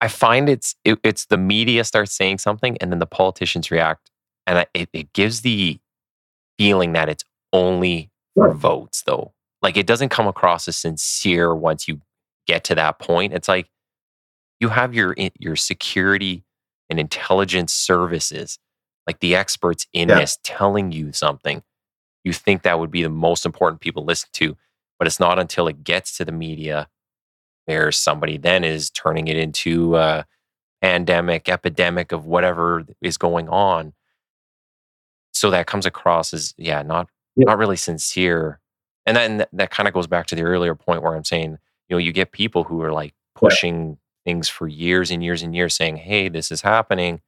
I find it's it, it's the media starts saying something and then the politicians react, and I, it, it gives the feeling that it's only for Sure. votes, though. Like it doesn't come across as sincere once you get to that point. It's like you have your your security and intelligence services, like the experts in Yeah. this, telling you something. You think that would be the most important people to listen to, but it's not until it gets to the media where somebody then is turning it into a pandemic, epidemic of whatever is going on. so that comes across as yeah, not Yeah. not really sincere. And then that, that kind of goes back to the earlier point where I'm saying, you know, you get people who are like pushing things for years and years and years saying, hey, this is happening.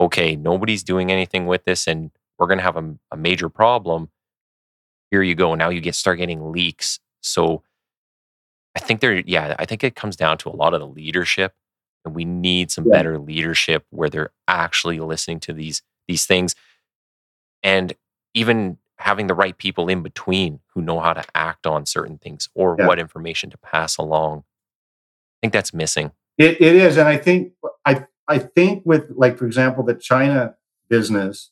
Okay, nobody's doing anything with this and we're going to have a, a major problem. Here you go. Now you get start getting leaks. So I think there, yeah, I think it comes down to a lot of the leadership, and we need some Yeah. better leadership where they're actually listening to these these things, and even having the right people in between who know how to act on certain things or Yeah. what information to pass along. I think that's missing. It, it is, and I think I I think with like for example the China business,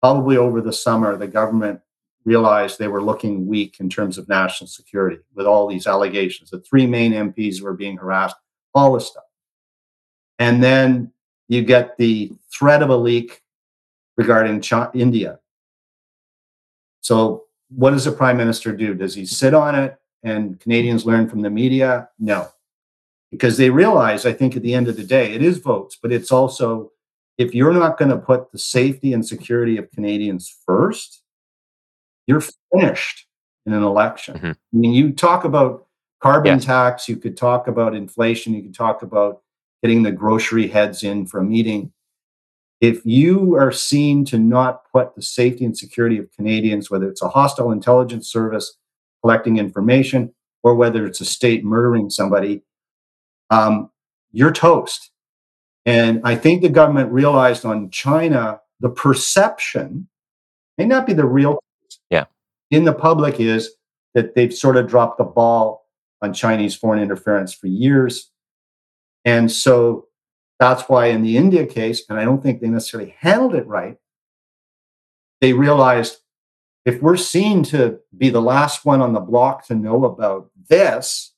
probably over the summer the government realized they were looking weak in terms of national security with all these allegations. The three main MPs were being harassed, all this stuff, and then you get the threat of a leak regarding India. So what does the prime minister do? Does he sit on it and Canadians learn from the media? No because they realize, I think, at the end of the day, it is votes, but it's also if you're not going to put the safety and security of Canadians first, you're finished in an election. Mhm. I mean, you talk about carbon tax, you could talk about inflation, you could talk about getting the grocery heads in for a meeting. If you are seen to not put the safety and security of Canadians, whether it's a hostile intelligence service collecting information or whether it's a state murdering somebody, um, you're toast. And I think the government realized on China, the perception may not be the real Yeah. in the public is that they've sort of dropped the ball on Chinese foreign interference for years. And so that's why in the India case, and I don't think they necessarily handled it right, they realized if we're seen to be the last one on the block to know about this,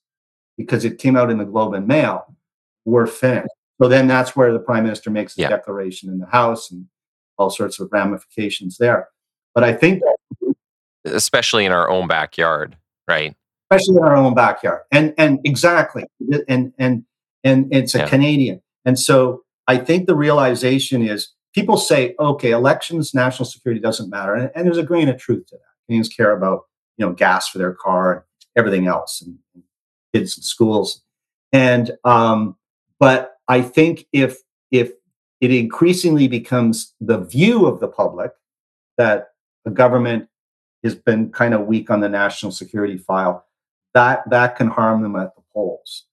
because it came out in the Globe and Mail, we're finished. So then that's where the prime minister makes the Yeah. declaration in the House and all sorts of ramifications there. But I think especially in our own backyard, right? especially in our own backyard. And and exactly. And and and it's a Yeah. Canadian. And so I think the realization is people say, okay, elections, national security doesn't matter. And, and there's a grain of truth to that. Canadians care about, you know, gas for their car and everything else and, and kids in schools. And um, but I think if if it increasingly becomes the view of the public that the government has been kind of weak on the national security file, that that can harm them at the polls.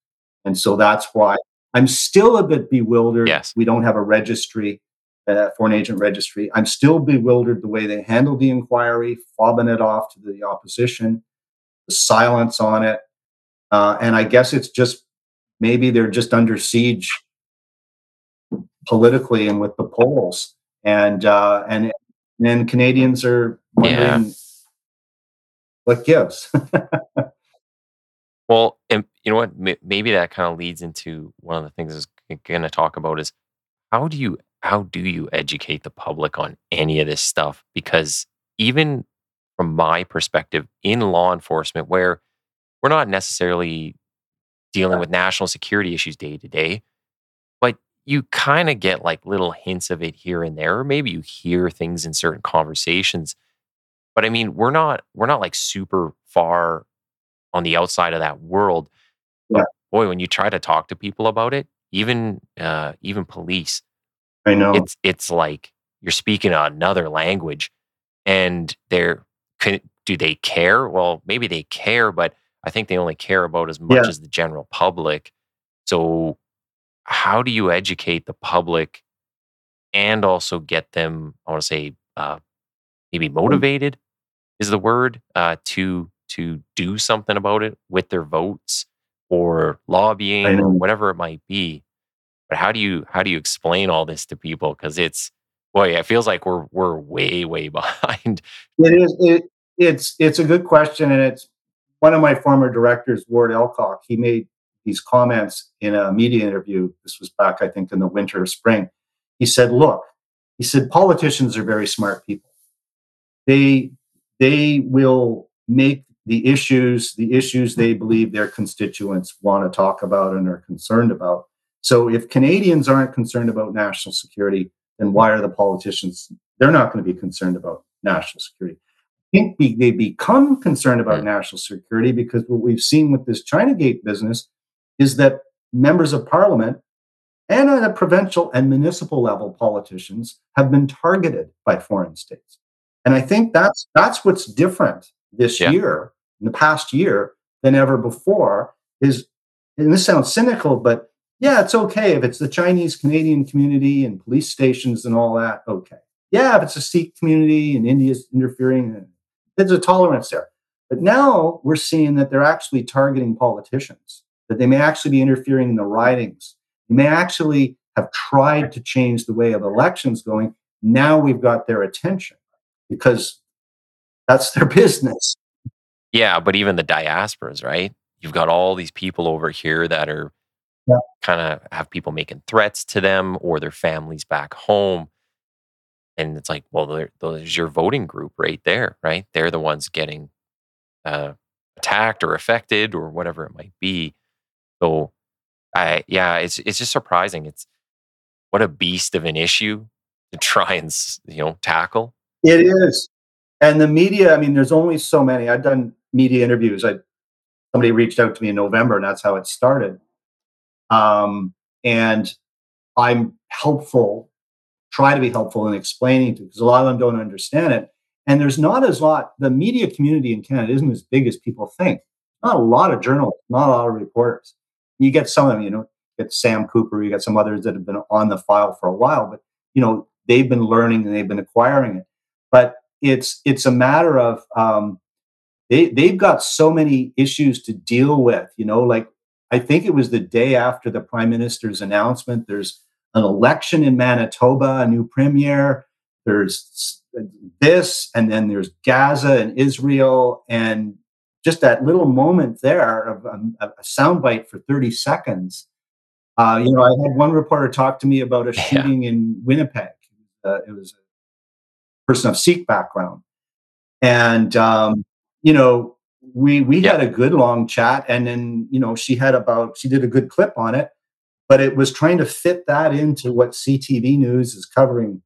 And so that's why I'm still a bit bewildered. Yes. We don't have a registry, uh, foreign agent registry. I'm still bewildered the way they handled the inquiry, fobbing it off to the opposition, the silence on it. Uh, and I guess it's just maybe they're just under siege politically and with the polls. And uh, and and Canadians are wondering what gives. Well, and you know what? Maybe that kind of leads into one of the things I was going to talk about is how do you how do you educate the public on any of this stuff? Because even from my perspective in law enforcement, where we're not necessarily dealing with national security issues day to day, but you kind of get like little hints of it here and there, or maybe you hear things in certain conversations. But I mean, we're not we're not like super far on the outside of that world. Yeah. Boy, when you try to talk to people about it, even uh, even police, I know. it's it's like you're speaking another language, and they're can, do they care? Well, maybe they care, but I think they only care about as much Yeah. as the general public. So, how do you educate the public and also get them? I want to say uh, maybe motivated is the word uh, to to do something about it with their votes or lobbying or whatever it might be. But how do you how do you explain all this to people? Because it's boy, it feels like we're we're way way behind. It is. It, it's it's a good question, and it's one of my former directors, Ward Elcock. He made these comments in a media interview. This was back, I think, in the winter or spring. He said, "Look," he said, "politicians are very smart people. They they will make the issues the issues they believe their constituents want to talk about and are concerned about. So if Canadians aren't concerned about national security, then why are the politicians they're not going to be concerned about national security. I think they become concerned about mm. national security because what we've seen with this China Gate business is that members of parliament and at a provincial and municipal level politicians have been targeted by foreign states. And I think that's that's what's different this yeah. year, in the past year, than ever before, is and this sounds cynical, but yeah, it's okay if it's the Chinese Canadian community and police stations and all that. Okay. Yeah, if it's a Sikh community and India's interfering, there's a tolerance there. But now we're seeing that they're actually targeting politicians, that they may actually be interfering in the ridings. They may actually have tried to change the way of elections going. Now we've got their attention because that's their business. Yeah, but even the diasporas, right? You've got all these people over here that are yeah. kind of have people making threats to them or their families back home. And it's like, well, there's your voting group right there, right? They're the ones getting uh, attacked or affected or whatever it might be. So, I yeah, it's it's just surprising. It's what a beast of an issue to try and you know tackle. It is, and the media. I mean, there's only so many. I've done media interviews. I somebody reached out to me in November, and that's how it started. Um, and I'm helpful, try to be helpful in explaining to because a lot of them don't understand it. And there's not as lot. The media community in Canada isn't as big as people think. Not a lot of journalists, not a lot of reporters. You get some of them, you know, get Sam Cooper, you get some others that have been on the file for a while, but you know, they've been learning and they've been acquiring it. But it's it's a matter of um, they they've got so many issues to deal with. You know, like I think it was the day after the prime minister's announcement. There's an election in Manitoba, a new premier. There's this, and then there's Gaza and Israel, and just that little moment there of um, a, soundbite for 30 seconds. Uh, you know, I had one reporter talk to me about a shooting yeah. in Winnipeg. Uh, it was a person of Sikh background, and um, you know, we we yeah. had a good long chat, and then you know she had about she did a good clip on it, but it was trying to fit that into what CTV News is covering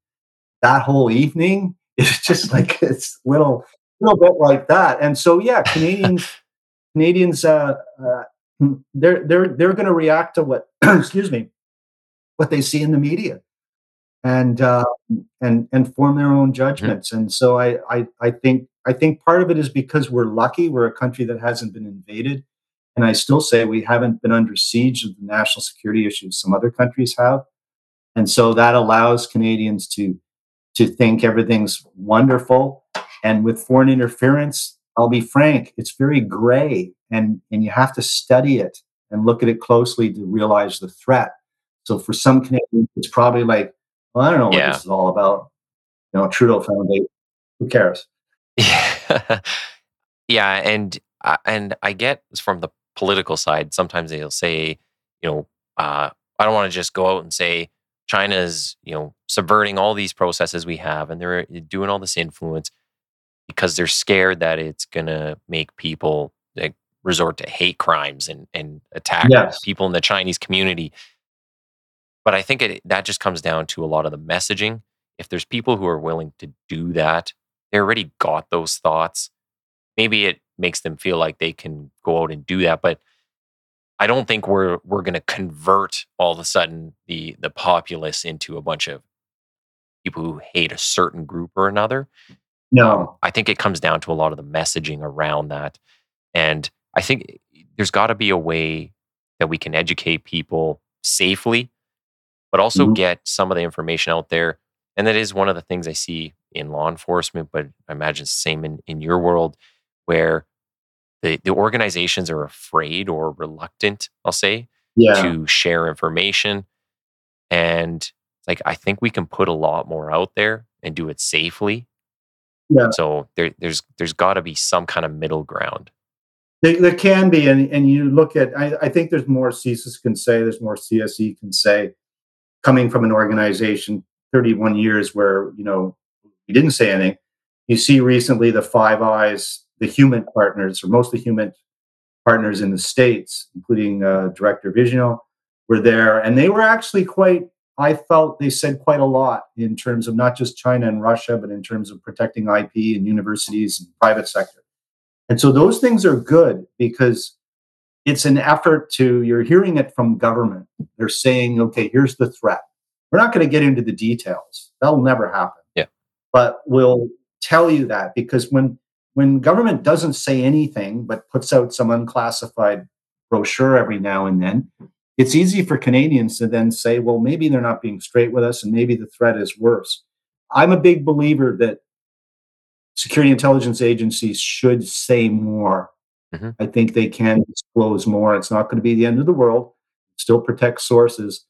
that whole evening. It's just like it's little little bit like that, and so yeah, Canadians Canadians uh, uh, they're they're they're going to react to what excuse me what they see in the media and uh, and and form their own mm-hmm. judgments. Mm-hmm. And so I, I I think I think part of it is because we're lucky. We're a country that hasn't been invaded, and I still say we haven't been under siege of the national security issues some other countries have. And so that allows Canadians to to think everything's wonderful. And with foreign interference, I'll be frank, it's very gray, and and you have to study it and look at it closely to realize the threat. So for some Canadians, it's probably like well, I don't know what yeah. this is all about. You know, Trudeau Foundation. Who cares? Yeah, yeah, and uh, and I get from the political side. Sometimes they'll say, you know, uh, I don't want to just go out and say China's, you know, subverting all these processes we have, and they're uh, doing all this influence because they're scared that it's gonna make people like, resort to hate crimes and and attack yes. people in the Chinese community. But I think it, that just comes down to a lot of the messaging. If there's people who are willing to do that, they already got those thoughts. Maybe it makes them feel like they can go out and do that, but I don't think we're we're going to convert all of a sudden the the populace into a bunch of people who hate a certain group or another. No, um, I think it comes down to a lot of the messaging around that, and I think there's got to be a way that we can educate people safely but also mm-hmm. get some of the information out there. And that is one of the things I see in law enforcement, but I imagine it's the same in, in your world where the, the organizations are afraid or reluctant, I'll say, yeah. to share information. And like I think we can put a lot more out there and do it safely. Yeah. So there, there's there's got to be some kind of middle ground. There, there can be, and, and you look at. I, I think there's more CSIS can say. There's more CSE can say coming from an organization 31 years where you know we didn't say anything you see recently the five eyes the human partners or most of the human partners in the states including uh, director Vigneault were there and they were actually quite I felt they said quite a lot in terms of not just China and Russia, but in terms of protecting IP and universities and private sector. And so those things are good because it's an effort to, you're hearing it from government. They're saying, okay, here's the threat. We're not going to get into the details. That'll never happen. Yeah. But we'll tell you that because when when government doesn't say anything but puts out some unclassified brochure every now and then, it's easy for Canadians to then say, well, maybe they're not being straight with us and maybe the threat is worse. I'm a big believer that security intelligence agencies should say more. Mm-hmm. I think they can disclose more. It's not going to be the end of the world. Still protect sources.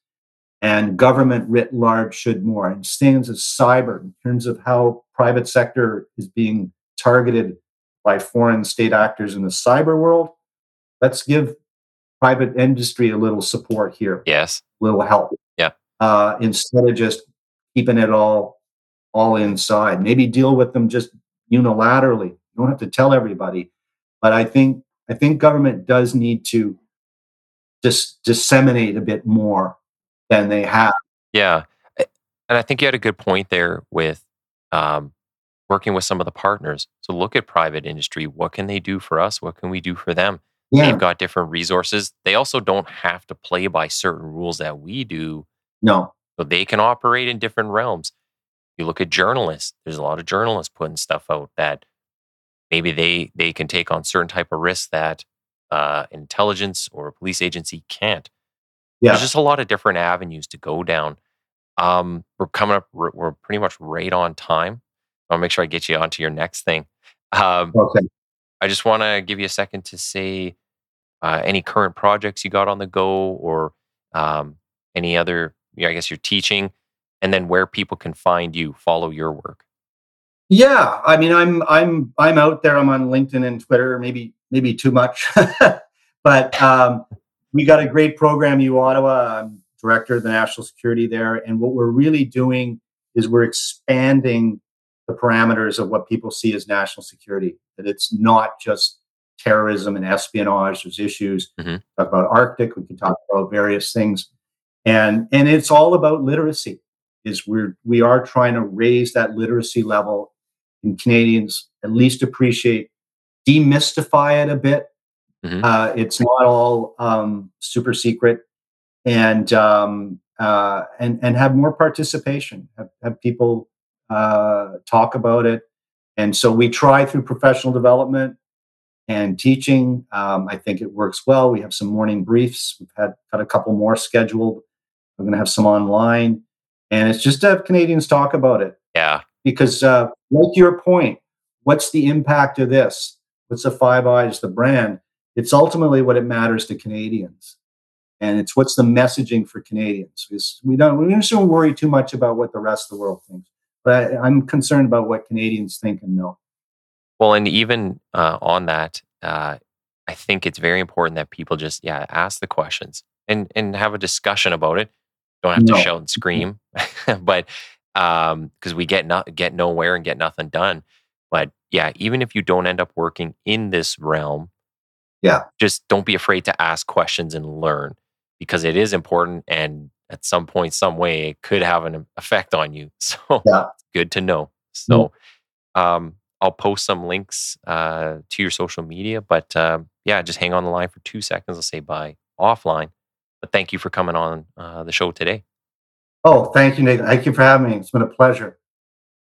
And government writ large should more. And stands as cyber in terms of how private sector is being targeted by foreign state actors in the cyber world. Let's give private industry a little support here. Yes. A little help. Yeah. Uh, instead of just keeping it all all inside. Maybe deal with them just unilaterally. You don't have to tell everybody. But I think I think government does need to just disseminate a bit more than they have. Yeah. And I think you had a good point there with um, working with some of the partners. So look at private industry. What can they do for us? What can we do for them? Yeah. They've got different resources. They also don't have to play by certain rules that we do. No. So they can operate in different realms. You look at journalists. There's a lot of journalists putting stuff out that maybe they they can take on certain type of risks that uh, intelligence or a police agency can't. Yeah. There's just a lot of different avenues to go down. Um, we're coming up. We're, we're pretty much right on time. I'll make sure I get you onto your next thing. Um, okay. I just want to give you a second to say uh, any current projects you got on the go, or um, any other. Yeah, I guess you're teaching, and then where people can find you, follow your work. Yeah, I mean, I'm I'm I'm out there. I'm on LinkedIn and Twitter. Maybe maybe too much, but um, we got a great program. uOttawa. I'm director of the national security there, and what we're really doing is we're expanding the parameters of what people see as national security. That it's not just terrorism and espionage. There's issues. Mm-hmm. Talk about Arctic. We can talk about various things, and and it's all about literacy. Is we're we are trying to raise that literacy level and Canadians at least appreciate, demystify it a bit. Mm-hmm. Uh, it's not all um, super secret, and um, uh, and and have more participation. Have, have people uh, talk about it, and so we try through professional development and teaching. Um, I think it works well. We have some morning briefs. We've had got a couple more scheduled. We're going to have some online, and it's just to have Canadians talk about it. Yeah, because uh, like your point what's the impact of this what's the five eyes the brand it's ultimately what it matters to canadians and it's what's the messaging for canadians Because we don't we don't worry too much about what the rest of the world thinks but I, am concerned about what canadians think and know. Well and even uh, on that uh, i think it's very important that people just yeah ask the questions and and have a discussion about it. Don't have to no. shout and scream but um because we get not get nowhere and get nothing done. But yeah even if you don't end up working in this realm yeah. just don't be afraid to ask questions and learn because it is important and at some point some way it could have an effect on you so yeah. good to know so mm-hmm. um i'll post some links uh to your social media but um yeah just hang on the line for two seconds i'll say bye offline but thank you for coming on uh, the show today Oh, thank you, Nathan. Thank you for having me. It's been a pleasure.